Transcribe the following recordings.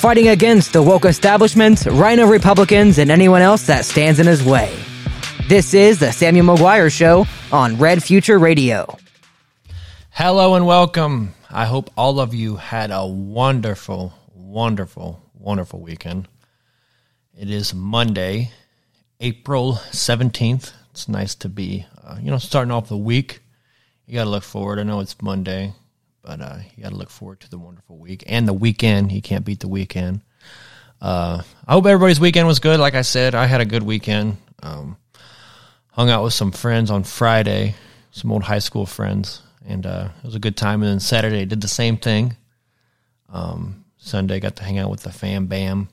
fighting against the woke establishment, RINO Republicans, and anyone else that stands in his way. This is the Samuel McGuire Show on Red Future Radio. Hello and welcome. I hope all of you had a wonderful, wonderful, wonderful weekend. It is Monday, April 17th. It's nice to be, uh, you know, starting off the week. You got to look forward. I know it's Monday, but uh, you got to look forward to the wonderful week and the weekend. You can't beat the weekend. Uh, I hope everybody's weekend was good. Like I said, I had a good weekend. Um, hung out with some friends on Friday, some old high school friends, and uh, it was a good time. And then Saturday did the same thing. Um, Sunday got to hang out with the fam bam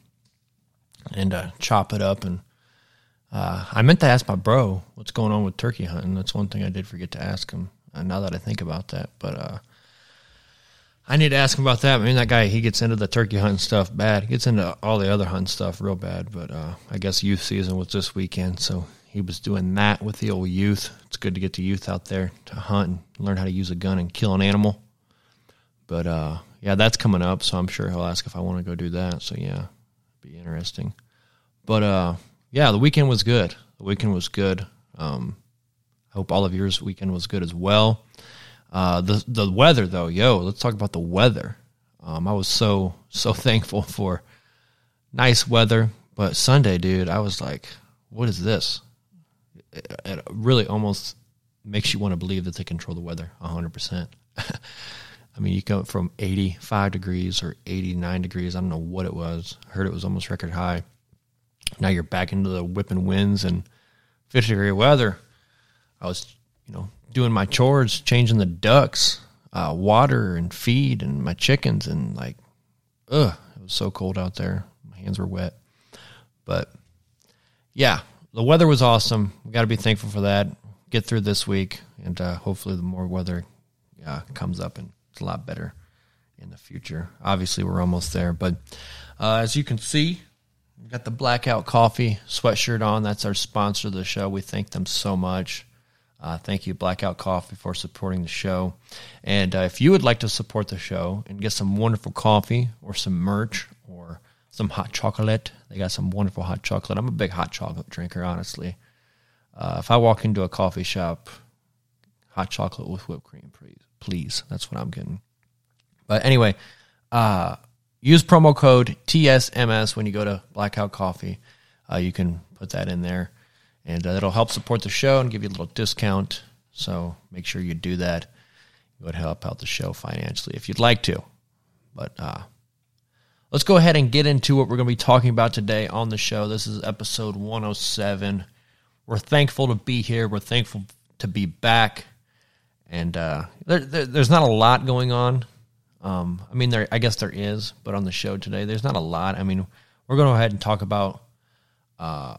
and uh, chop it up. And uh, I meant to ask my bro what's going on with turkey hunting. That's one thing I did forget to ask him. Uh, now that I think about that, but uh, I need to ask him about that. I mean, that guy he gets into the turkey hunting stuff bad. He gets into all the other hunting stuff real bad. But uh, I guess youth season was this weekend, so he was doing that with the old youth. It's good to get the youth out there to hunt and learn how to use a gun and kill an animal. But uh, yeah, that's coming up, so I'm sure he'll ask if I want to go do that. So yeah, be interesting. But uh, yeah, the weekend was good. The weekend was good. Um, I hope all of yours weekend was good as well. Uh, the the weather though, yo, let's talk about the weather. Um, I was so so thankful for nice weather, but Sunday, dude, I was like, what is this? it really almost makes you want to believe that they control the weather 100%. I mean, you go from 85 degrees or 89 degrees. I don't know what it was. I heard it was almost record high. Now you're back into the whipping winds and 50 degree weather. I was, you know, doing my chores, changing the ducks, uh, water and feed and my chickens and like, ugh, it was so cold out there. My hands were wet. But yeah, the weather was awesome. We got to be thankful for that. Get through this week, and uh, hopefully, the more weather uh, comes up and it's a lot better in the future. Obviously, we're almost there, but uh, as you can see, we got the Blackout Coffee sweatshirt on. That's our sponsor of the show. We thank them so much. Uh, thank you, Blackout Coffee, for supporting the show. And uh, if you would like to support the show and get some wonderful coffee or some merch or some hot chocolate. They got some wonderful hot chocolate. I'm a big hot chocolate drinker, honestly. Uh, if I walk into a coffee shop, hot chocolate with whipped cream, please. Please, that's what I'm getting. But anyway, uh, use promo code TSMS when you go to Blackout Coffee. Uh, you can put that in there, and uh, it'll help support the show and give you a little discount. So make sure you do that. It would help out the show financially if you'd like to. But uh, Let's go ahead and get into what we're going to be talking about today on the show. This is episode 107. We're thankful to be here. We're thankful to be back. And uh, there, there, there's not a lot going on. Um, I mean, there, I guess there is, but on the show today, there's not a lot. I mean, we're going to go ahead and talk about uh,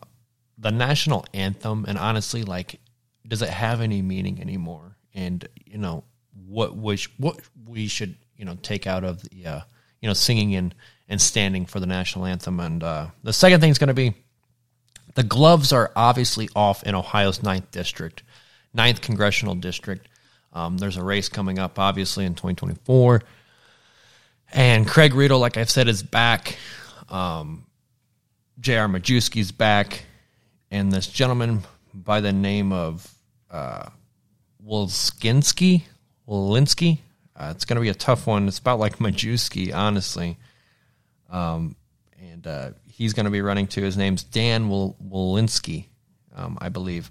the national anthem. And honestly, like, does it have any meaning anymore? And, you know, what, which, what we should, you know, take out of the, uh, you know, singing in and standing for the national anthem. And uh, the second thing is going to be the gloves are obviously off in Ohio's ninth district, ninth congressional district. Um, there's a race coming up, obviously, in 2024. And Craig Riedel, like I've said, is back. Um, J.R. Majewski's back. And this gentleman by the name of uh, Wolskinski, Walensky, uh, it's going to be a tough one. It's about like Majewski, honestly. Um, and uh, he's going to be running too. His name's Dan Walensky, um, I believe,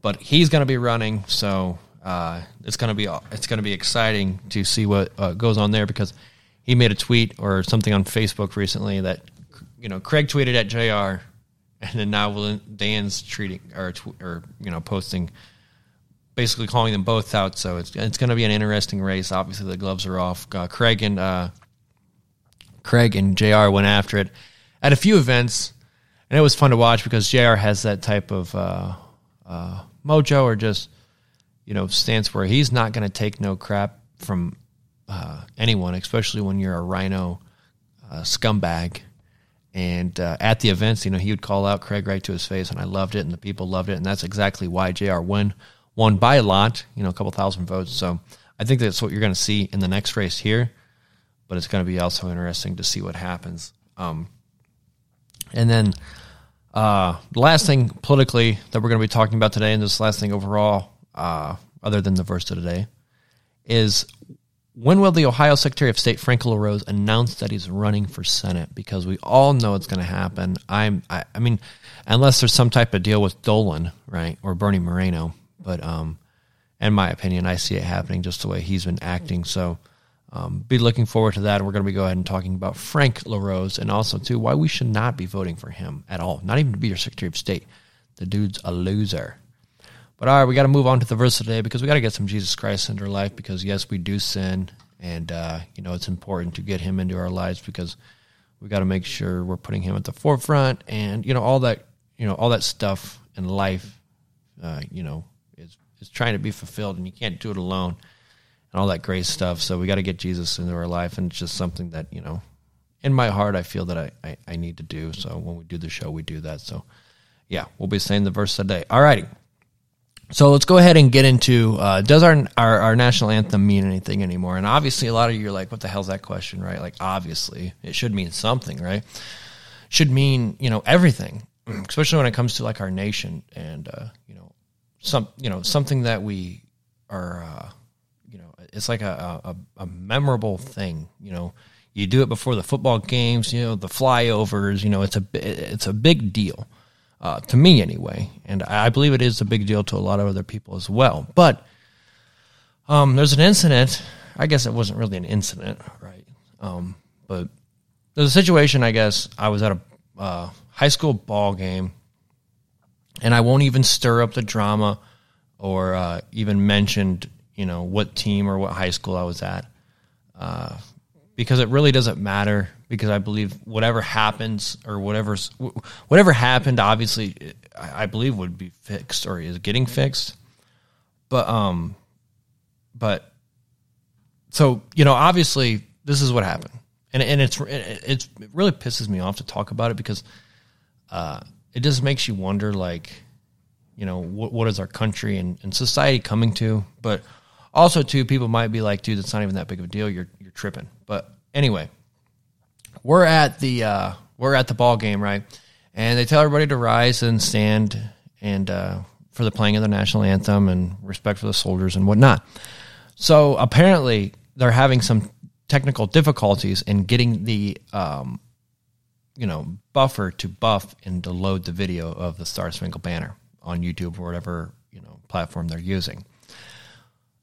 but he's going to be running. So uh, it's going to be it's going to be exciting to see what uh, goes on there because he made a tweet or something on Facebook recently that you know Craig tweeted at Jr. and then now Dan's treating or or you know posting basically calling them both out. So it's it's going to be an interesting race. Obviously, the gloves are off. Uh, Craig and uh, Craig and JR went after it at a few events, and it was fun to watch because JR has that type of uh, uh, mojo or just you know stance where he's not going to take no crap from uh, anyone, especially when you're a RINO uh, scumbag. And uh, at the events, you know, he would call out Craig right to his face, and I loved it, and the people loved it, and that's exactly why JR won won by a lot, you know, a couple thousand votes. So I think that's what you're going to see in the next race here but it's going to be also interesting to see what happens Um, and then uh, the last thing politically that we're going to be talking about today, and this last thing overall, uh, other than the verse of today, is when will the Ohio Secretary of State Frank LaRose announce that he's running for Senate? Because we all know it's going to happen. I'm, I, I, mean, unless there's some type of deal with Dolan, right, or Bernie Moreno. But um, in my opinion, I see it happening just the way he's been acting. So um, be looking forward to that. We're going to be go ahead and talking about Frank LaRose and also too why we should not be voting for him at all. Not even to be your Secretary of State. The dude's a loser. But all right, we got to move on to the verse today because we got to get some Jesus Christ into our life because yes, we do sin, and uh, you know it's important to get Him into our lives because we got to make sure we're putting Him at the forefront, and you know all that you know all that stuff in life, uh, you know, is is trying to be fulfilled, and you can't do it alone and all that great stuff. So we got to get Jesus into our life, and it's just something that you know, in my heart, I feel that I, I, I need to do. So when we do the show, we do that. So yeah, we'll be saying the verse today. All righty. So let's go ahead and get into uh, does our, our, our national anthem mean anything anymore? And obviously, a lot of you are like, "What the hell's that question?" Right? Like, obviously, it should mean something, right? Should mean you know everything, especially when it comes to like our nation and uh, you know some you know something that we are uh, you know it's like a, a, a memorable thing. You know, you do it before the football games. You know, the flyovers. You know, it's a it's a big deal uh, to me anyway, and I believe it is a big deal to a lot of other people as well. But um, there's an incident. I guess it wasn't really an incident, right? Um, but there's a situation. I guess I was at a uh, high school ball game, and I won't even stir up the drama or uh, even mentioned you know what team or what high school I was at, uh, because it really doesn't matter. Because I believe whatever happens or whatever's whatever happened, obviously, I believe would be fixed or is getting fixed. But um, but so you know, obviously, this is what happened, and and it's it's it really pisses me off to talk about it because uh, it just makes you wonder, like, you know, what what is our country and, and society coming to, but also, too, people might be like, dude, it's not even that big of a deal. You're you're tripping. But anyway, we're at the uh, we're at the ball game, right? And they tell everybody to rise and stand and uh, for the playing of the national anthem and respect for the soldiers and whatnot. So apparently, they're having some technical difficulties in getting the um, you know buffer to buff and to load the video of the Star Spangled Banner on YouTube or whatever you know platform they're using.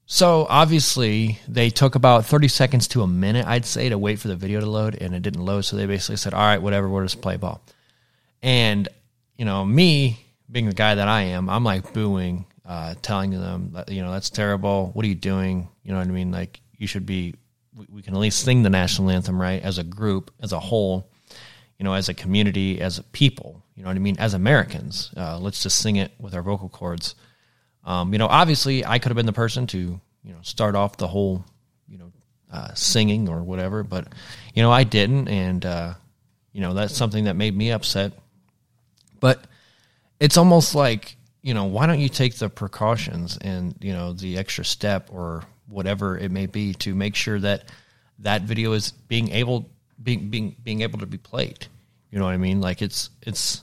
So obviously, they took about 30 seconds to a minute, I'd say, to wait for the video to load, and it didn't load. So they basically said, "All right, whatever, we'll just play ball." And you know, me being the guy that I am, I'm like booing, uh, telling them, that, you know, that's terrible. What are you doing? You know what I mean? Like, you should be. We, we can at least sing the national anthem, right? As a group, as a whole, you know, as a community, as a people. You know what I mean? As Americans, uh, let's just sing it with our vocal cords um, you know, obviously, I could have been the person to you know start off the whole you know uh, singing or whatever, but you know I didn't, and uh, you know that's something that made me upset. But it's almost like you know why don't you take the precautions and you know the extra step or whatever it may be to make sure that that video is being able being being being able to be played. You know what I mean? Like it's it's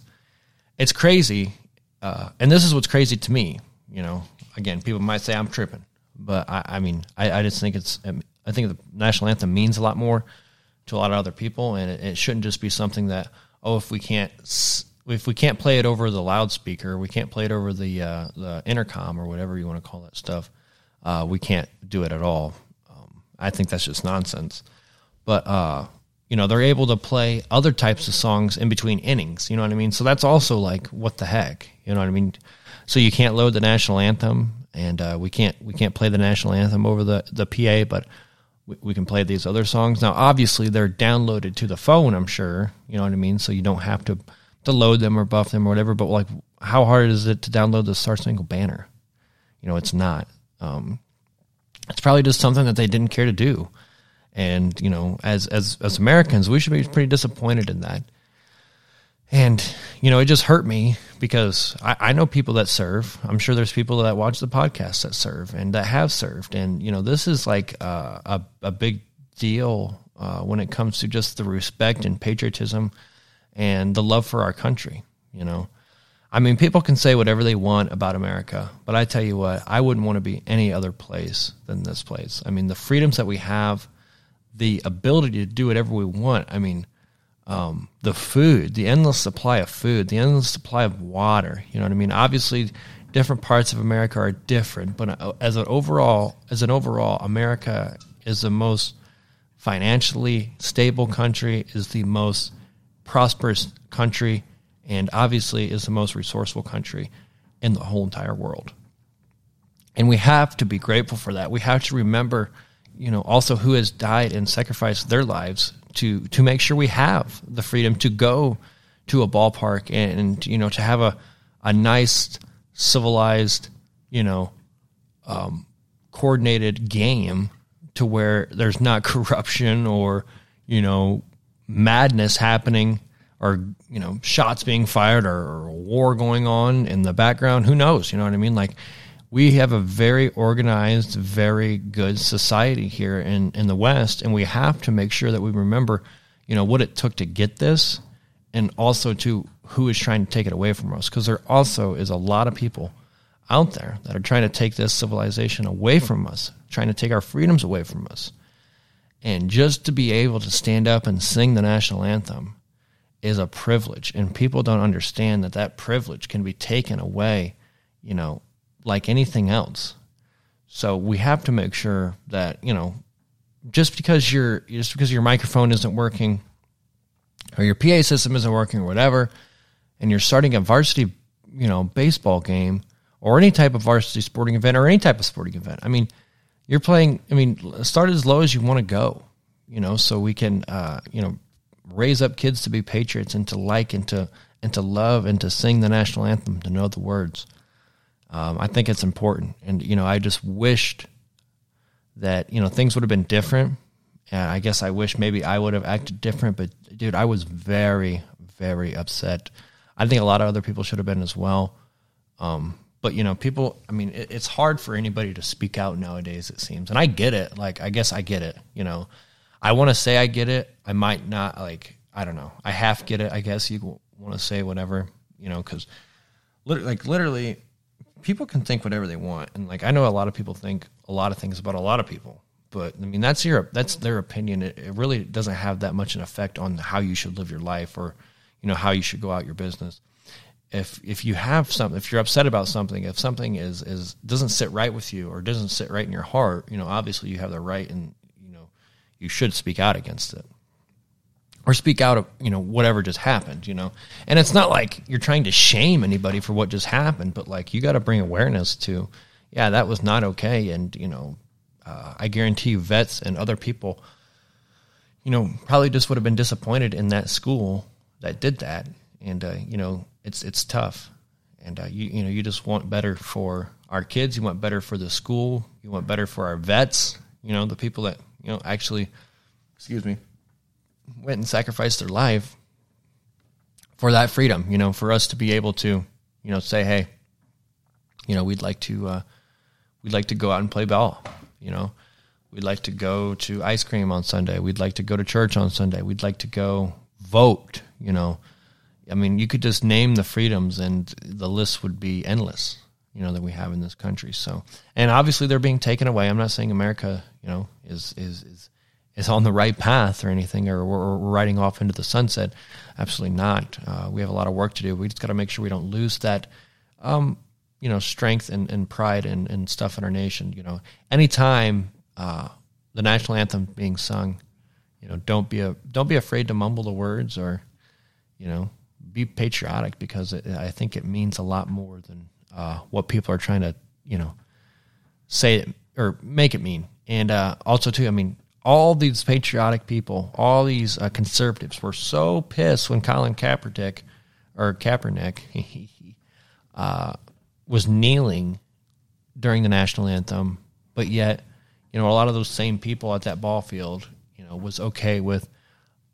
it's crazy, uh, and this is what's crazy to me you know, again, people might say I'm tripping, but I, I mean, I, I, just think it's, I think the national anthem means a lot more to a lot of other people, and it, it shouldn't just be something that, oh, if we can't, if we can't play it over the loudspeaker, we can't play it over the uh, the intercom or whatever you want to call that stuff, uh, we can't do it at all. Um, I think that's just nonsense. But uh, you know, they're able to play other types of songs in between innings. You know what I mean? So that's also like, what the heck? You know what I mean? So you can't load the national anthem, and uh, we can't we can't play the national anthem over the the PA, but we, we, can play these other songs. Now, obviously, they're downloaded to the phone. I'm sure you know what I mean. So you don't have to to load them or buff them or whatever. But like, how hard is it to download the Star Spangled Banner? You know, it's not. Um, it's probably just something that they didn't care to do. And you know, as as as Americans, we should be pretty disappointed in that. And, you know, it just hurt me because I, I, know people that serve. I'm sure there's people that watch the podcast that serve and that have served. And, you know, this is like a, a, a big deal uh, when it comes to just the respect and patriotism and the love for our country. You know, I mean, people can say whatever they want about America, but I tell you what, I wouldn't want to be any other place than this place. I mean, the freedoms that we have, the ability to do whatever we want. I mean, um, the food, the endless supply of food, the endless supply of water. You know what I mean? Obviously, different parts of America are different, but uh, as an overall, as an overall, America is the most financially stable country, is the most prosperous country, and obviously is the most resourceful country in the whole entire world. And we have to be grateful for that. We have to remember, you know, also who has died and sacrificed their lives to to make sure we have the freedom to go to a ballpark and, you know to have a a nice civilized you know um, coordinated game to where there's not corruption or you know madness happening or you know shots being fired or, or war going on in the background. Who knows? You know what i mean? Like we have a very organized, very good society here in, in the West, and we have to make sure that we remember, you know, what it took to get this, and also to who is trying to take it away from us. Because there also is a lot of people out there that are trying to take this civilization away from us, trying to take our freedoms away from us. And just to be able to stand up and sing the national anthem is a privilege, and people don't understand that that privilege can be taken away, you know, like anything else. So we have to make sure that, you know, just because your just because your microphone isn't working or your PA system isn't working or whatever, and you're starting a varsity, you know, baseball game or any type of varsity sporting event or any type of sporting event. I mean, you're playing. I mean, start as low as you want to go. You know, so we can, uh, you know, raise up kids to be patriots and to like and to and to love and to sing the national anthem, to know the words. Um, I think it's important, and you know, I just wished that you know things would have been different. And I guess I wish maybe I would have acted different. But dude, I was very, very upset. I think a lot of other people should have been as well. Um, but you know, people. I mean, it, it's hard for anybody to speak out nowadays. It seems, and I get it. Like, I guess I get it. You know, I want to say I get it. I might not. Like, I don't know. I half get it. I guess you want to say whatever. You know, because like literally people can think whatever they want, and like I know a lot of people think a lot of things about a lot of people, but I mean that's your that's their opinion. It, it really doesn't have that much an effect on how you should live your life or you know how you should go out your business. If if you have something, if you're upset about something, if something is is doesn't sit right with you or doesn't sit right in your heart, you know obviously you have the right and you know you should speak out against it or speak out of you know whatever just happened you know? And it's not like you're trying to shame anybody for what just happened but like you got to bring awareness to yeah that was not okay. And you know uh, i guarantee you vets and other people you know probably just would have been disappointed in that school that did that. And uh, you know it's it's tough. And uh, you you know you just want better for our kids. You want better for the school. You want better for our vets you know the people that you know actually excuse me went and sacrificed their life for that freedom, you know, for us to be able to, you know, say, hey, you know, we'd like to, uh, we'd like to go out and play ball, you know, we'd like to go to ice cream on Sunday, we'd like to go to church on Sunday, we'd like to go vote, you know. I mean, you could just name the freedoms, and the list would be endless, you know, that we have in this country. So, and obviously, they're being taken away. I'm not saying America, you know, is is is is on the right path or anything, or we're, riding off into the sunset. Absolutely not. Uh, we have a lot of work to do. We just got to make sure we don't lose that, um, you know, strength and, and pride and, and stuff in our nation. You know, anytime uh, the national anthem being sung, you know, don't be a don't be afraid to mumble the words or, you know, be patriotic because it, I think it means a lot more than uh, what people are trying to, you know, say it or make it mean. And uh, also too, I mean, all these patriotic people, all these uh, conservatives were so pissed when Colin Kaepernick or Kaepernick uh, was kneeling during the national anthem, but yet, you know, a lot of those same people at that ball field, you know, was okay with,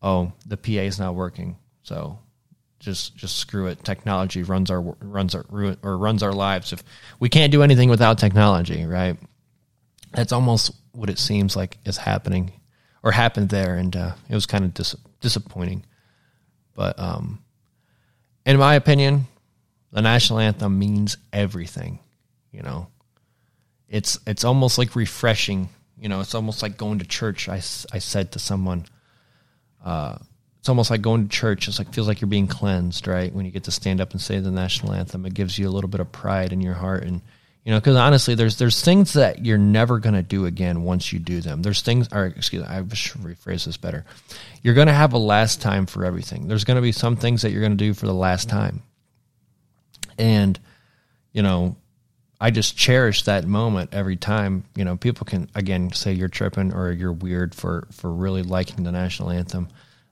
oh, the PA is not working, so just just screw it. Technology runs our runs our or runs our lives. If we can't do anything without technology, right? That's almost what it seems like is happening or happened there, and uh, it was kind of dis- disappointing. But um, in my opinion, the national anthem means everything. You know, it's it's almost like refreshing. You know, it's almost like going to church. I, I said to someone, uh, it's almost like going to church. It's like feels like you're being cleansed, right? When you get to stand up and say the national anthem, it gives you a little bit of pride in your heart, and you know, because honestly, there's there's things that you're never going to do again once you do them. There's things, or excuse me, I should rephrase this better. You're going to have a last time for everything. There's going to be some things that you're going to do for the last time, and you know, I just cherish that moment every time. You know, people can again say you're tripping or you're weird for for really liking the national anthem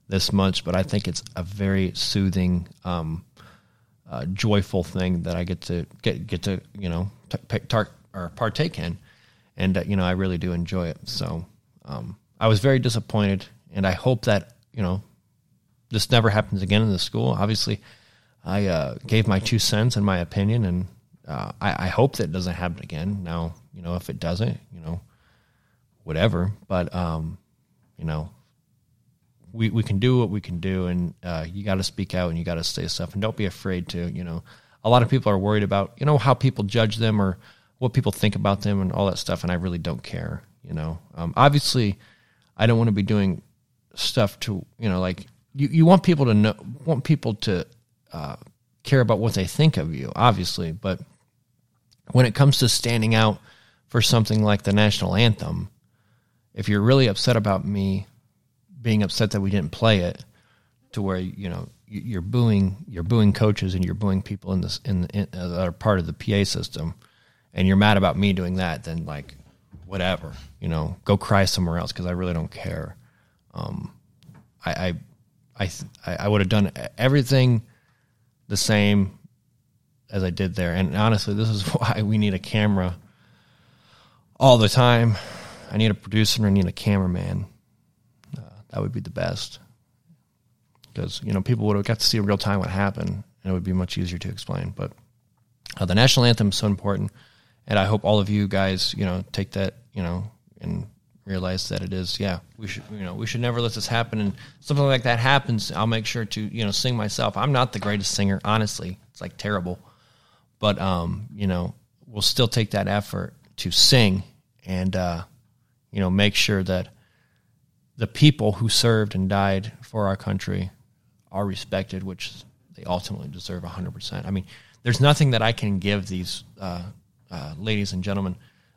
this much, but I think it's a very soothing, um, uh, joyful thing that I get to get get to you know t- tar- or partake in, and uh, you know I really do enjoy it. So um, I was very disappointed, and I hope that you know this never happens again in the school. Obviously, I uh, gave my two cents and my opinion, and uh, I, I, hope that it doesn't happen again. Now, you know, if it doesn't, you know, whatever. But um, you know, we we can do what we can do, and uh, you got to speak out and you got to say stuff, and don't be afraid to. You know, a lot of people are worried about you know how people judge them or what people think about them and all that stuff, and I really don't care. You know, um, obviously, I don't want to be doing stuff to you know like you, you want people to know want people to uh, care about what they think of you, obviously, but when it comes to standing out for something like the national anthem, if you're really upset about me being upset that we didn't play it, to where you know you're booing you're booing coaches and you're booing people in this in, in uh, that are part of the PA system, and you're mad about me doing that, then like whatever, you know, go cry somewhere else because I really don't care. Um, I I I, I would have done everything the same as I did there. And honestly, this is why we need a camera all the time. I need a producer and I need a cameraman. That would be the best. Because, you know, people would have got to see in real time what happened and it would be much easier to explain. But uh, the national anthem is so important. And I hope all of you guys, you know, take that, you know, and realize that it is, yeah, we should, you know, we should never let this happen. And something like that happens, I'll make sure to, you know, sing myself. I'm not the greatest singer, honestly. It's like terrible but um, you know, we'll still take that effort to sing and uh, you know make sure that the people who served and died for our country are respected, which they ultimately deserve 100%. I mean, there's nothing that I can give these uh, uh, ladies and gentlemen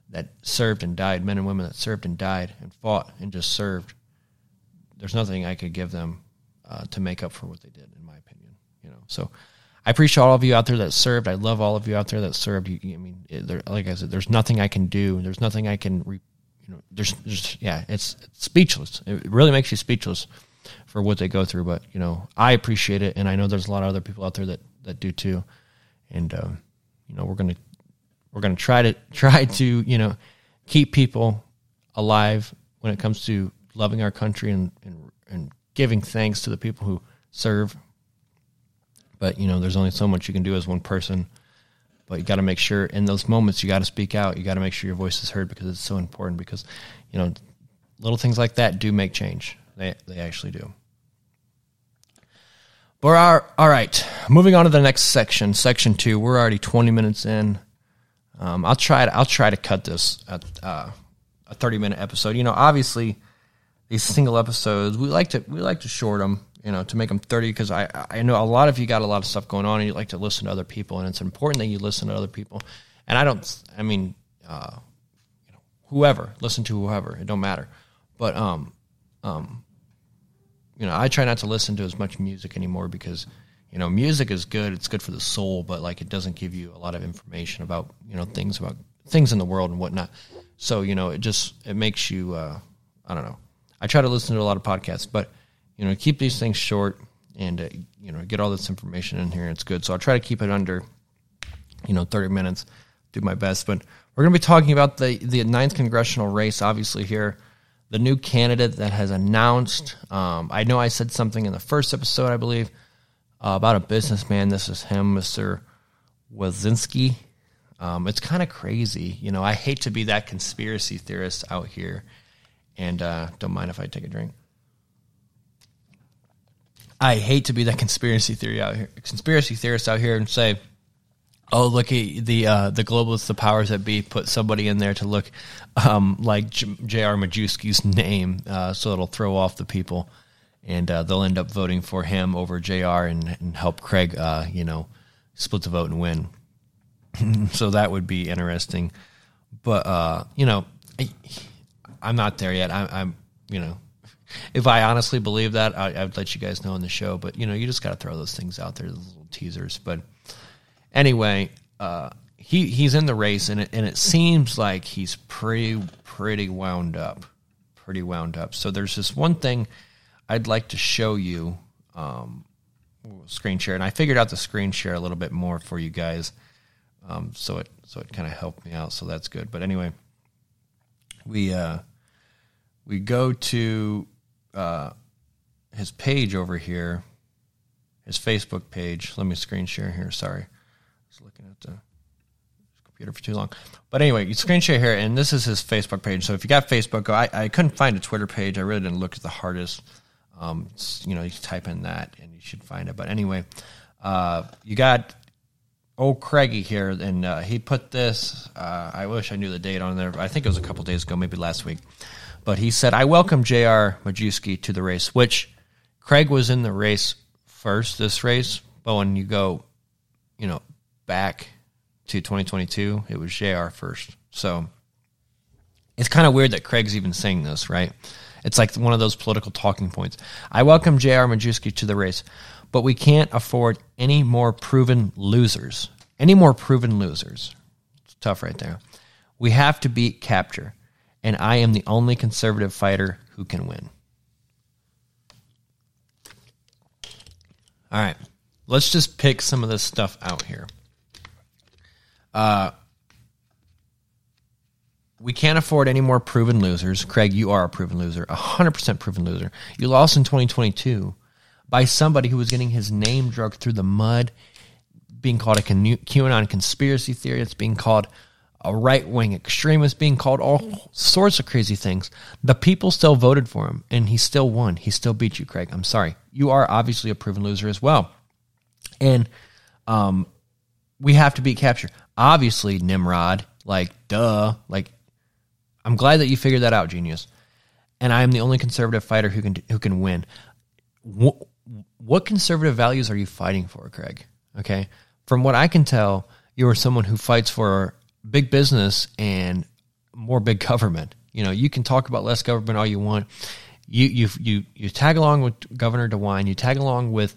that served and died, men and women that served and died and fought and just served. There's nothing I could give them uh, to make up for what they did, in my opinion. You know, so I appreciate all of you out there that served. I love all of you out there that served. You, I mean, there, like I said, there's nothing I can do. There's nothing I can, re, there's, there's yeah, it's, it's speechless. It really makes you speechless for what they go through. But you know, I appreciate it, and I know there's a lot of other people out there that that do too. And uh, you know, we're gonna we're gonna try to try to you know keep people alive when it comes to loving our country and and, and giving thanks to the people who serve but you know, there's only so much you can do as one person. But you got to make sure in those moments you got to speak out. You got to make sure your voice is heard because it's so important. Because you know, little things like that do make change. They they actually do. But our, all right, moving on to the next section, section two. We're already 20 minutes in. Um, I'll try to I'll try to cut this at uh, a 30 minute episode. You know, obviously these single episodes we like to we like to short them you know, to make them 30 because I, I know a lot of you got a lot of stuff going on and you like to listen to other people and it's important that you listen to other people. And I don't, I mean, uh, you know, whoever, listen to whoever, it don't matter. But, um, um, you know, I try not to listen to as much music anymore because, you know, music is good. It's good for the soul, but like it doesn't give you a lot of information about, you know, things about things in the world and whatnot. So, you know, it just, it makes you, uh, I don't know. I try to listen to a lot of podcasts, but, you know, keep these things short and, uh, you know, get all this information in here. It's good. So I'll try to keep it under, you know, 30 minutes, do my best. But we're going to be talking about the, the ninth congressional race, obviously, here. The new candidate that has announced. Um, I know I said something in the first episode, I believe, uh, about a businessman. This is him, Mr. Wazinski. Um, it's kind of crazy. You know, I hate to be that conspiracy theorist out here and uh, don't mind if I take a drink. I hate to be that conspiracy theory out here, conspiracy theorist out here, and say, "Oh, look at the uh, the globalists, the powers that be, put somebody in there to look um, like J.R. Majewski's name, uh, so it'll throw off the people, and uh, they'll end up voting for him over J.R. and, and help Craig, uh, you know, split the vote and win." so that would be interesting, but uh, you know, I, I'm not there yet. I, I'm, you know, if I honestly believe that, I, would let you guys know in the show. But you know, you just got to throw those things out there, those little teasers. But anyway, uh, he he's in the race, and it and it seems like he's pretty pretty wound up, pretty wound up. So there's this one thing I'd like to show you. Um, screen share, and I figured out the screen share a little bit more for you guys. Um, so it so it kind of helped me out. So that's good. But anyway, we uh, we go to uh, his page over here, his Facebook page. Let me screen share here. Sorry, I was looking at the computer for too long. But anyway, you screen share here, and this is his Facebook page. So if you got Facebook, I, I couldn't find a Twitter page. I really didn't look at the hardest. Um, you know, you type in that and you should find it. But anyway, uh, you got old Craigie here, and uh, he put this. Uh, I wish I knew the date on there. I think it was a couple days ago, maybe last week. But he said, I welcome J.R. Majewski to the race, which Craig was in the race first, this race. But when you go, you know, back to 2022, it was JR first. So it's kind of weird that Craig's even saying this, right? It's like one of those political talking points. I welcome J.R. Majewski to the race, but we can't afford any more proven losers. Any more proven losers. It's tough right there. We have to beat Kaptur and I am the only conservative fighter who can win. All right, let's just pick some of this stuff out here. Uh, we can't afford any more proven losers. Craig, you are a proven loser, a 100% proven loser. You lost in 2022 by somebody who was getting his name dragged through the mud, being called a QAnon conspiracy theory. It's being called a right wing extremist, being called all sorts of crazy things. The people still voted for him, and he still won. He still beat you, Craig. I'm sorry. You are obviously a proven loser as well. And um, we have to beat Kaptur. Obviously, Nimrod, like, duh. Like, I'm glad that you figured that out, genius. And I am the only conservative fighter who can who can win. What, what conservative values are you fighting for, Craig? Okay. From what I can tell, you are someone who fights for big business and more big government. You know, you can talk about less government all you want. You you you you tag along with Governor DeWine, you tag along with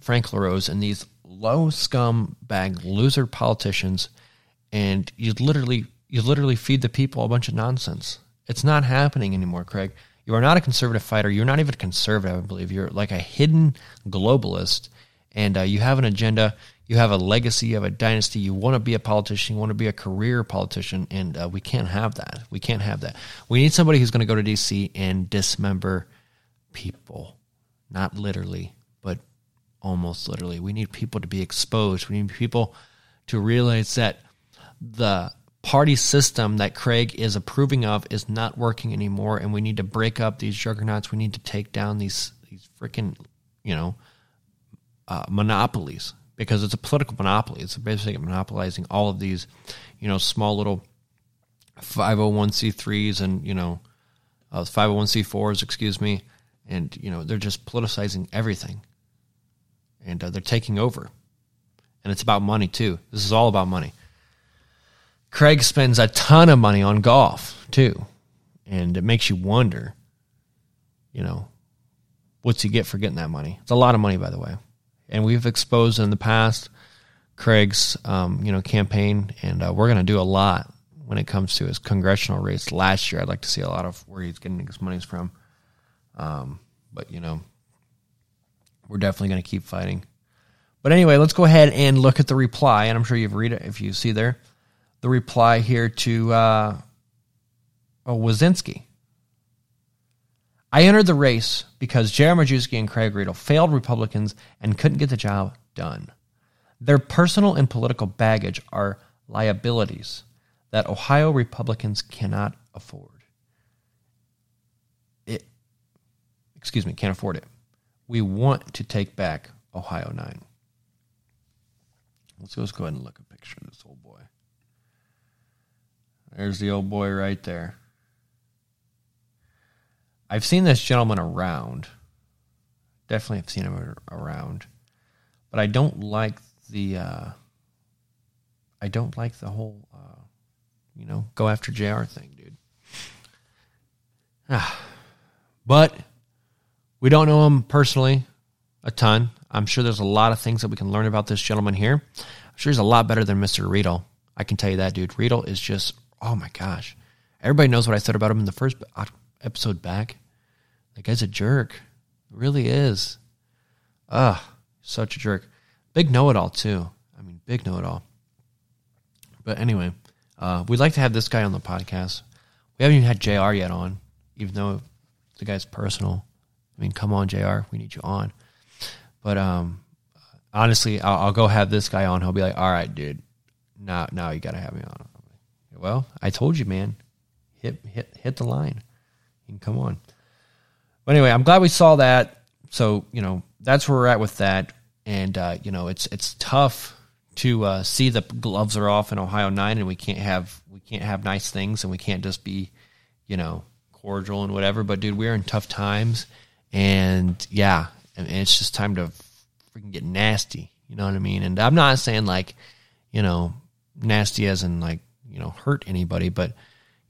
Frank LaRose and these low scum bag loser politicians, and you literally you literally feed the people a bunch of nonsense. It's not happening anymore, Craig. You are not a conservative fighter. You're not even a conservative, I believe. You're like a hidden globalist, and uh, you have an agenda you have a legacy, you have a dynasty, you want to be a politician, you want to be a career politician, and uh, we can't have that. We can't have that. We need somebody who's going to go to DC and dismember people, not literally, but almost literally. We need people to be exposed. We need people to realize that the party system that Craig is approving of is not working anymore, and we need to break up these juggernauts. We need to take down these these freaking, you know, uh, monopolies because it's a political monopoly. It's basically monopolizing all of these, you know, small little 501c3s and, you know, uh, 501c4s, excuse me. And, you know, they're just politicizing everything. And uh, they're taking over. And it's about money, too. This is all about money. Craig spends a ton of money on golf, too. And it makes you wonder, you know, what's he get for getting that money? It's a lot of money, by the way and we've exposed in the past Craig's um, you know campaign, and uh, we're going to do a lot when it comes to his congressional race. Last year, I'd like to see a lot of where he's getting his money from, um, but you know, we're definitely going to keep fighting. But anyway, let's go ahead and look at the reply, and I'm sure you've read it if you see there the reply here to uh, oh, Wazinski. I entered the race because J.R. Majewski and Craig Riedel failed Republicans and couldn't get the job done. Their personal and political baggage are liabilities that Ohio Republicans cannot afford. It, excuse me, can't afford it. We want to take back Ohio 9. Let's, let's go ahead and look at a picture of this old boy. There's the old boy right there. I've seen this gentleman around. Definitely have seen him around. But I don't like the uh, I don't like the whole uh, you know, go after JR thing, dude. Ah. But we don't know him personally a ton. I'm sure there's a lot of things that we can learn about this gentleman here. I'm sure he's a lot better than Mr. Riedel. I can tell you that, dude. Riedel is just, oh my gosh. Everybody knows what I said about him in the first episode back. That guy's a jerk. Really is. Ugh, such a jerk. Big know it all, too. I mean, big know it all. But anyway, uh, we'd like to have this guy on the podcast. We haven't even had JR yet on, even though the guy's personal. I mean, come on, JR. We need you on. But um, honestly, I'll, I'll, go have this guy on. He'll be like, "All right, dude, now now you got to have me on." Well, I told you, man. Hit hit hit the line. You can come on. But anyway, I'm glad we saw that. So you know that's where we're at with that. And uh, you know it's it's tough to uh, see the gloves are off in Ohio nine, and we can't have we can't have nice things, and we can't just be, you know, cordial and whatever. But dude, we're in tough times, and yeah, and it's just time to freaking get nasty. You know what I mean? And I'm not saying like, you know, nasty as in like, you know, hurt anybody, but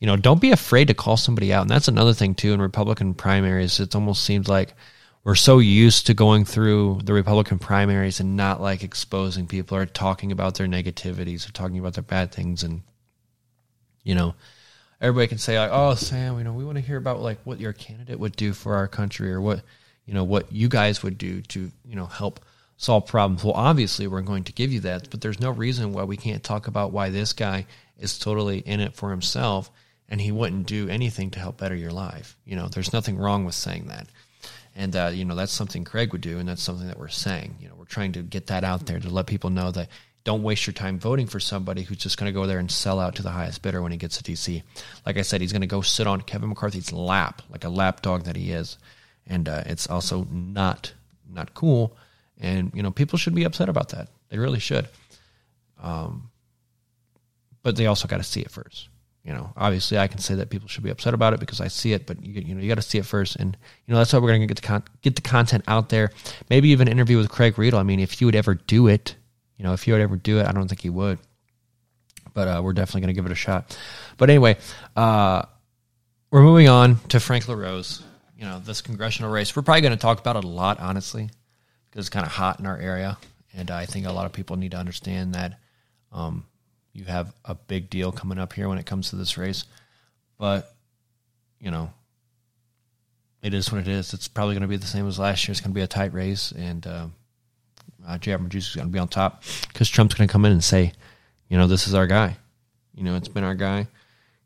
you know, don't be afraid to call somebody out. And that's another thing too in Republican primaries. It almost seems like we're so used to going through the Republican primaries and not like exposing people or talking about their negativities or talking about their bad things. And, you know, everybody can say like, "Oh, Sam, you know, we want to hear about like what your candidate would do for our country or what you know what you guys would do to you know help solve problems well obviously we're going to give you that but there's no reason why we can't talk about why this guy is totally in it for himself and he wouldn't do anything to help better your life you know there's nothing wrong with saying that and uh, you know that's something craig would do and that's something that we're saying you know we're trying to get that out there to let people know that don't waste your time voting for somebody who's just going to go there and sell out to the highest bidder when he gets to DC. Like I said, he's going to go sit on Kevin McCarthy's lap, like a lapdog that he is and uh, it's also not not cool. And you know, people should be upset about that. They really should. Um, but they also got to see it first. You know, obviously, I can say that people should be upset about it because I see it, but you, you know, you got to see it first, and you know that's why we're going to get the con- get the content out there. Maybe even interview with Craig Riedel. I mean, if he would ever do it, you know, if he would ever do it, I don't think he would, but uh, we're definitely going to give it a shot. But anyway, uh, we're moving on to Frank LaRose you know, this congressional race. We're probably going to talk about it a lot, honestly, because it's kind of hot in our area. And I think a lot of people need to understand that um, you have a big deal coming up here when it comes to this race. But, you know, it is what it is. It's probably going to be the same as last year. It's going to be a tight race. And uh, uh, J. is going to be on top because Trump's going to come in and say, you know, this is our guy. You know, it's been our guy.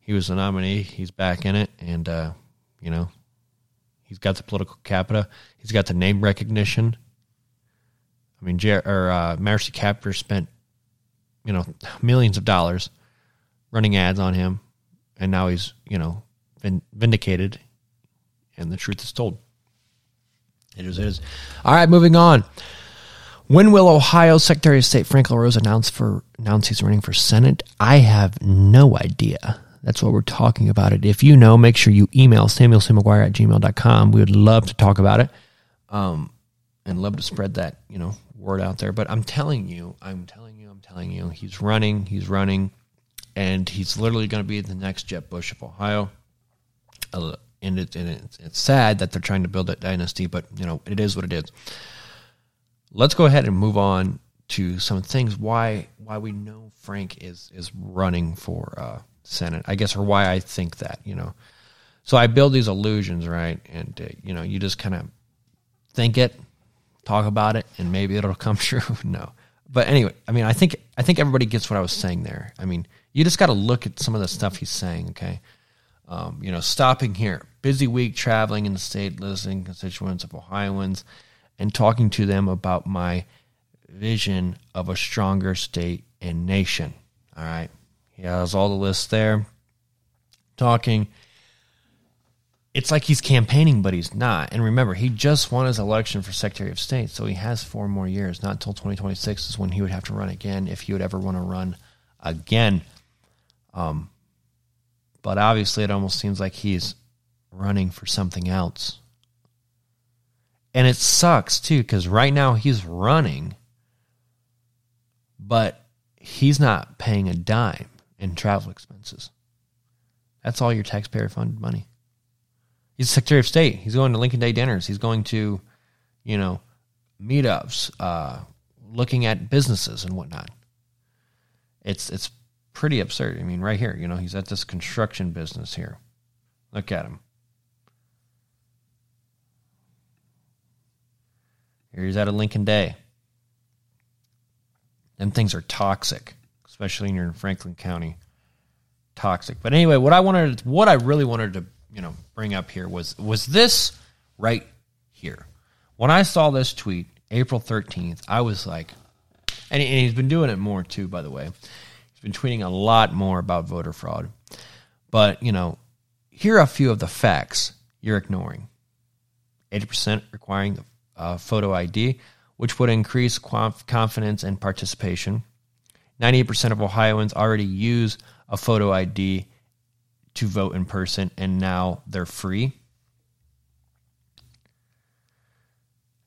He was the nominee. He's back in it. And, uh, you know, He's got the political capita. He's got the name recognition. I mean, Jer- or uh, Marcy Kaptur spent, you know, millions of dollars running ads on him, and now he's, you know, vindicated, and the truth is told. It is. It is. All right, moving on. When will Ohio Secretary of State Frank LaRose announce for announce he's running for Senate? I have no idea. That's what we're talking about it. If you know, make sure you email Samuel C. McGuire at gmail.com. We would love to talk about it um, and love to spread that, you know, word out there. But I'm telling you, I'm telling telling you, he's running, he's running, and he's literally going to be the next Jeb Bush of Ohio. Uh, and, it, and it's, it's sad that they're trying to build that dynasty, but, you know, it is what it is. Let's go ahead and move on to some things why why we know Frank is is running for uh, Senate, I guess, or why I think that, you know. So I build these illusions, right? And, uh, you know, you just kind of think it, talk about it, and maybe it'll come true. no. But anyway, I mean, I think I think everybody gets what I was saying there. I mean, you just got to look at some of the stuff he's saying. Okay, um, you know, stopping here, busy week traveling in the state, listening constituents of Ohioans, and talking to them about my vision of a stronger state and nation. All right, he has all the lists there. Talking. It's like he's campaigning, but he's not. And remember, he just won his election for Secretary of State, so he has four more years. Not until 2026 is when he would have to run again if he would ever want to run again. Um, but obviously, it almost seems like he's running for something else. And it sucks too, because right now he's running, but he's not paying a dime in travel expenses. That's all your taxpayer funded money. He's Secretary of State. He's going to Lincoln Day dinners. He's going to, you know, meetups, uh, looking at businesses and whatnot. It's it's pretty absurd. I mean, right here, you know, he's at this construction business here. Look at him. Here he's at a Lincoln Day. Them things are toxic, especially when you're in Franklin County. Toxic. But anyway, what I wanted, what I really wanted to, you know, bring up here was was this right here. When I saw this tweet, April 13th, I was like, and, and he's been doing it more too, by the way. He's been tweeting a lot more about voter fraud. But, you know, here are a few of the facts you're ignoring 80% requiring uh, photo ID, which would increase confidence and participation. 98% of Ohioans already use a photo ID to vote in person, and now they're free.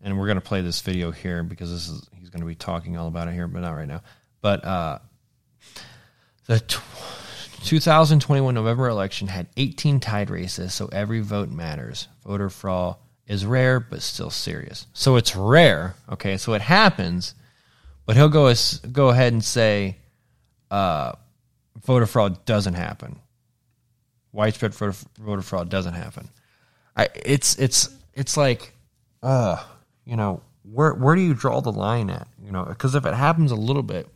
And we're going to play this video here because this is he's going to be talking all about it here, but not right now. But uh, the t- 2021 November election had 18 tied races, so every vote matters. Voter fraud is rare, but still serious. So it's rare. Okay, so it happens, but he'll go go ahead and say uh, voter fraud doesn't happen. Widespread voter, fraud doesn't happen. I, it's it's it's like, uh, you know, where where do you draw the line at? You know, because if it happens a little bit,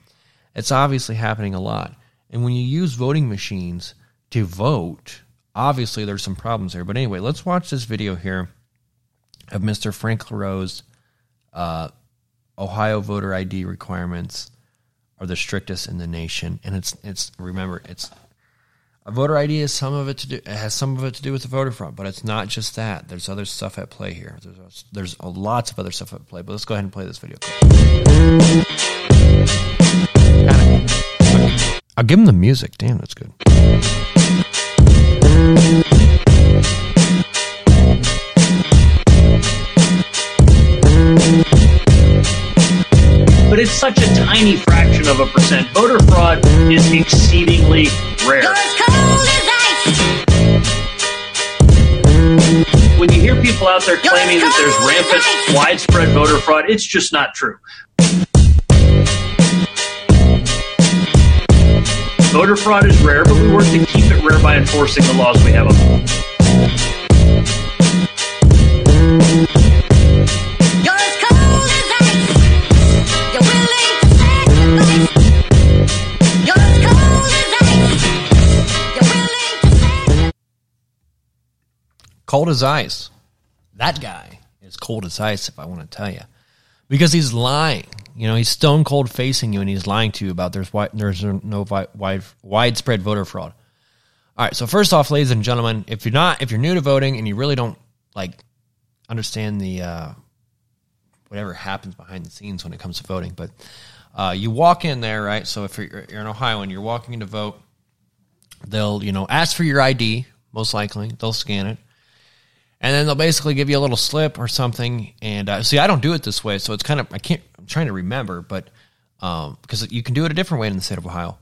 it's obviously happening a lot. And when you use voting machines to vote, obviously there's some problems here. But anyway, let's watch this video here of Mr. Frank LaRose, uh, Ohio voter ID requirements are the strictest in the nation, and it's it's remember it's a voter ID has some of it to do it has some of it to do with the voter fraud, but it's not just that. There's other stuff at play here. There's there's a, lots of other stuff at play. But let's go ahead and play this video. I'll give him the music. Damn, that's good. but it's such a tiny fraction of a percent. Voter fraud is exceedingly rare. When you hear people out there claiming that there's rampant, widespread voter fraud, it's just not true. Voter fraud is rare, but we work to keep it rare by enforcing the laws we have cold as ice. That guy is cold as ice, if I want to tell you, because he's lying. You know, he's stone cold facing you, and he's lying to you about there's wide, there's no wide, widespread voter fraud. All right, so first off, ladies and gentlemen, if you're not if you're new to voting and you really don't like understand the uh, whatever happens behind the scenes when it comes to voting, but uh, you walk in there, right? So if you're, you're in Ohio and you're walking in to vote, they'll you know ask for your ID most likely. They'll scan it and then they'll basically give you a little slip or something. And uh, see, I don't do it this way, so it's kind of I can't. I'm trying to remember, but um, because you can do it a different way in the state of Ohio.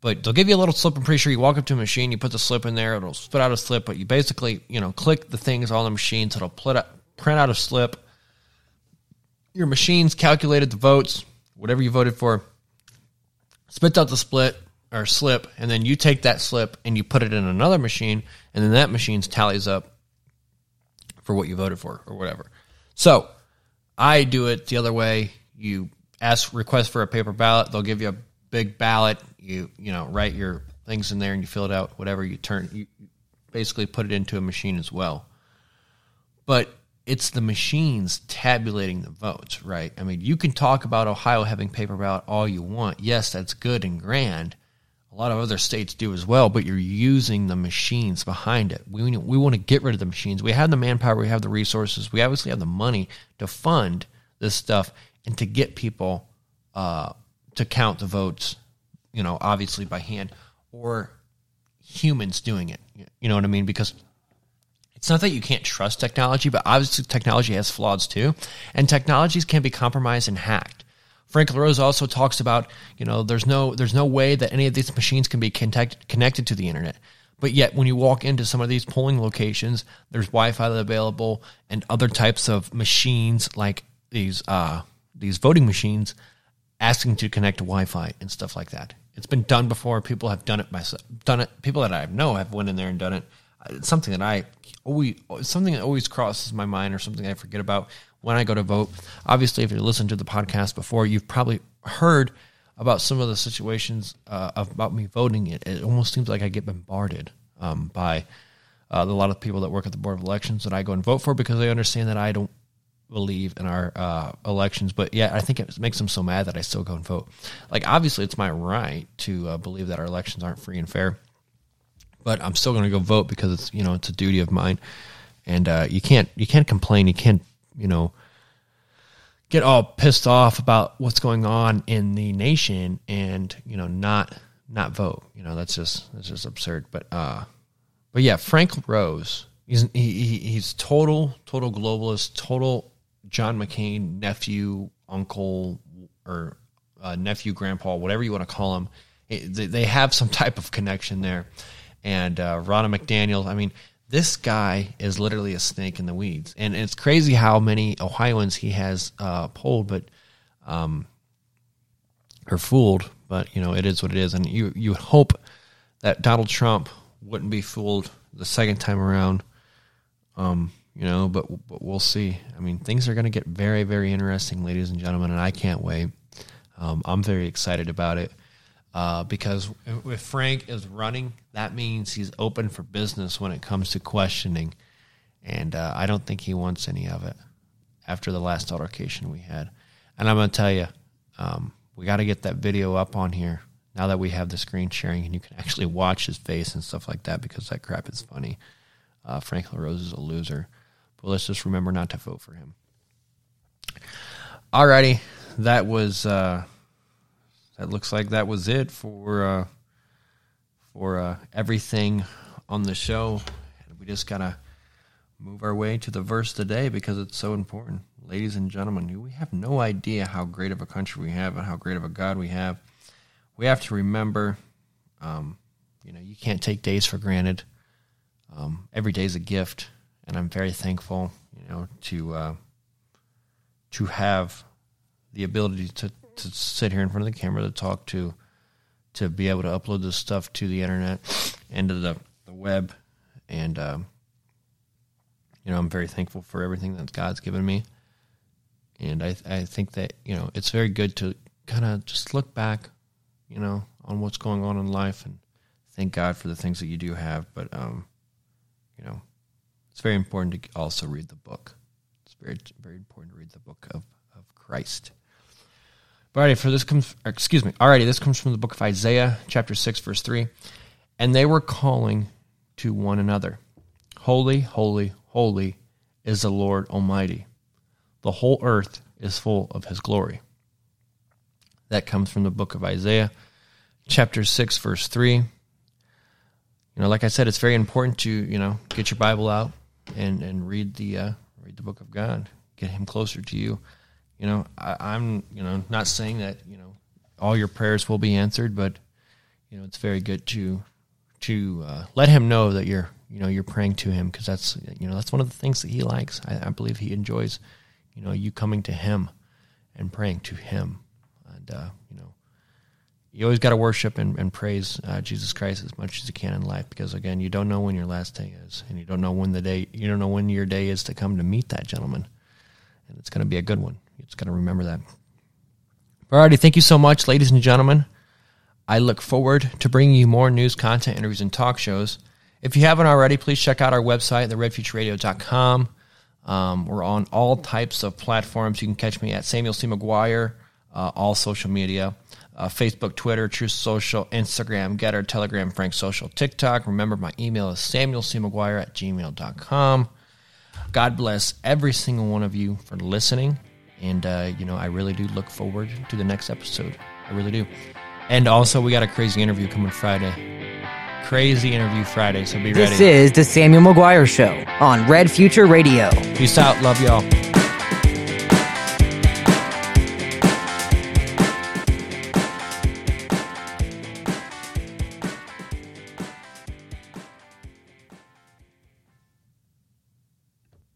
But they'll give you a little slip. I'm pretty sure you walk up to a machine, you put the slip in there, it'll spit out a slip. But you basically, you know, click the things on the machine, so it'll print out, print out a slip. Your machine's calculated the votes, whatever you voted for, spits out the split or slip, and then you take that slip and you put it in another machine, and then that machine tallies up for what you voted for or whatever. So I do it the other way. You ask request for a paper ballot. They'll give you a big ballot. You you know write your things in there and you fill it out. Whatever you turn, you basically put it into a machine as well. But it's the machines tabulating the votes, right? I mean, you can talk about Ohio having paper ballot all you want. Yes, that's good and grand. A lot of other states do as well, but you're using the machines behind it. We, we want to get rid of the machines. We have the manpower, we have the resources, we obviously have the money to fund this stuff and to get people uh, to count the votes, you know, obviously by hand or humans doing it. You know what I mean? Because it's not that you can't trust technology, but obviously technology has flaws too, and technologies can be compromised and hacked. Frank LaRose also talks about, you know, there's no there's no way that any of these machines can be connect, connected to the internet. But yet, when you walk into some of these polling locations, there's Wi-Fi available and other types of machines like these uh, these voting machines asking to connect to Wi-Fi and stuff like that. It's been done before. People have done it myself. Done it. People that I know have went in there and done it. It's something that I always something that always crosses my mind or something I forget about when I go to vote. Obviously, if you listened to the podcast before, you've probably heard about some of the situations uh, about me voting. It, it almost seems like I get bombarded um, by uh, a lot of people that work at the board of elections that I go and vote for because they understand that I don't believe in our uh, elections. But yeah, I think it makes them so mad that I still go and vote. Like obviously, it's my right to uh, believe that our elections aren't free and fair, but I'm still going to go vote because it's you know it's a duty of mine. And uh, you can't you can't complain. You can't you know, get all pissed off about what's going on in the nation and, you know, not not vote. You know, that's just that's just absurd. But uh but yeah, Frank Rose, he's he, he's total total globalist, total John McCain nephew, uncle or uh, nephew, grandpa, whatever you want to call him. they have some type of connection there. And uh, Ronna McDaniel, I mean, this guy is literally a snake in the weeds, and it's crazy how many Ohioans he has uh, polled, but um, or fooled. But you know, it is what it is, and you you hope that Donald Trump wouldn't be fooled the second time around. Um, you know, but but we'll see. I mean, things are going to get very very interesting, ladies and gentlemen, and I can't wait. Um, I'm very excited about it uh, because if Frank is running, that means he's open for business when it comes to questioning, and uh, I don't think he wants any of it after the last altercation we had. And I'm going to tell you, um, we got to get that video up on here now that we have the screen sharing and you can actually watch his face and stuff like that because that crap is funny. Uh, Frank LaRose is a loser, but let's just remember not to vote for him. Alrighty, that was. Uh, that looks like that was it for uh, for uh, everything on the show. We just gotta move our way to the verse today because it's so important, ladies and gentlemen. We have no idea how great of a country we have and how great of a God we have. We have to remember, um, you know, you can't take days for granted. Um, every day is a gift, and I'm very thankful, you know, to uh, to have the ability to to sit here in front of the camera to talk to, to be able to upload this stuff to the internet and to the, the web. And, um, you know, I'm very thankful for everything that God's given me. And I, I think that, you know, it's very good to kind of just look back, you know, on what's going on in life and thank God for the things that you do have. But, um, you know, it's very important to also read the book. It's very, very important to read the book of, of Christ. Alrighty, for this comes, excuse me. Alrighty, this comes from the book of Isaiah, chapter six, verse three, and they were calling to one another, "Holy, holy, holy is the Lord Almighty. The whole earth is full of His glory." That comes from the book of Isaiah, chapter six, verse three. You know, like I said, it's very important to you know get your Bible out and and read the uh, read the book of God, get Him closer to you you know, I, am you know not saying that you know all your prayers will be answered, but you know it's very good to to uh, let him know that you're you know you're praying to him because that's you know that's one of the things that he likes. I, I, believe he enjoys you know you coming to him and praying to him, and uh, you know you always got to worship and, and praise uh, Jesus Christ as much as you can in life because again you don't know when your last day is and you don't know when the day you don't know when your day is to come to meet that gentleman, and it's going to be a good one. You just got to remember that. Alrighty, thank you so much, ladies and gentlemen. I look forward to bringing you more news, content, interviews, and talk shows. If you haven't already, please check out our website, theredfutureradio.com. Um, we're on all types of platforms. You can catch me at Samuel C. McGuire uh, all social media. Uh, Facebook, Twitter, Truth Social, Instagram, Gettr, Telegram, Frank Social, TikTok. Remember, my email is samuelcmcguire at gmail.com. God bless every single one of you for listening. And, uh, you know, I really do look forward to the next episode. I really do. And also, we got a crazy interview coming Friday. Crazy interview Friday, so be This ready. This is the Samuel McGuire Show on Red Future Radio. Peace out. Love y'all.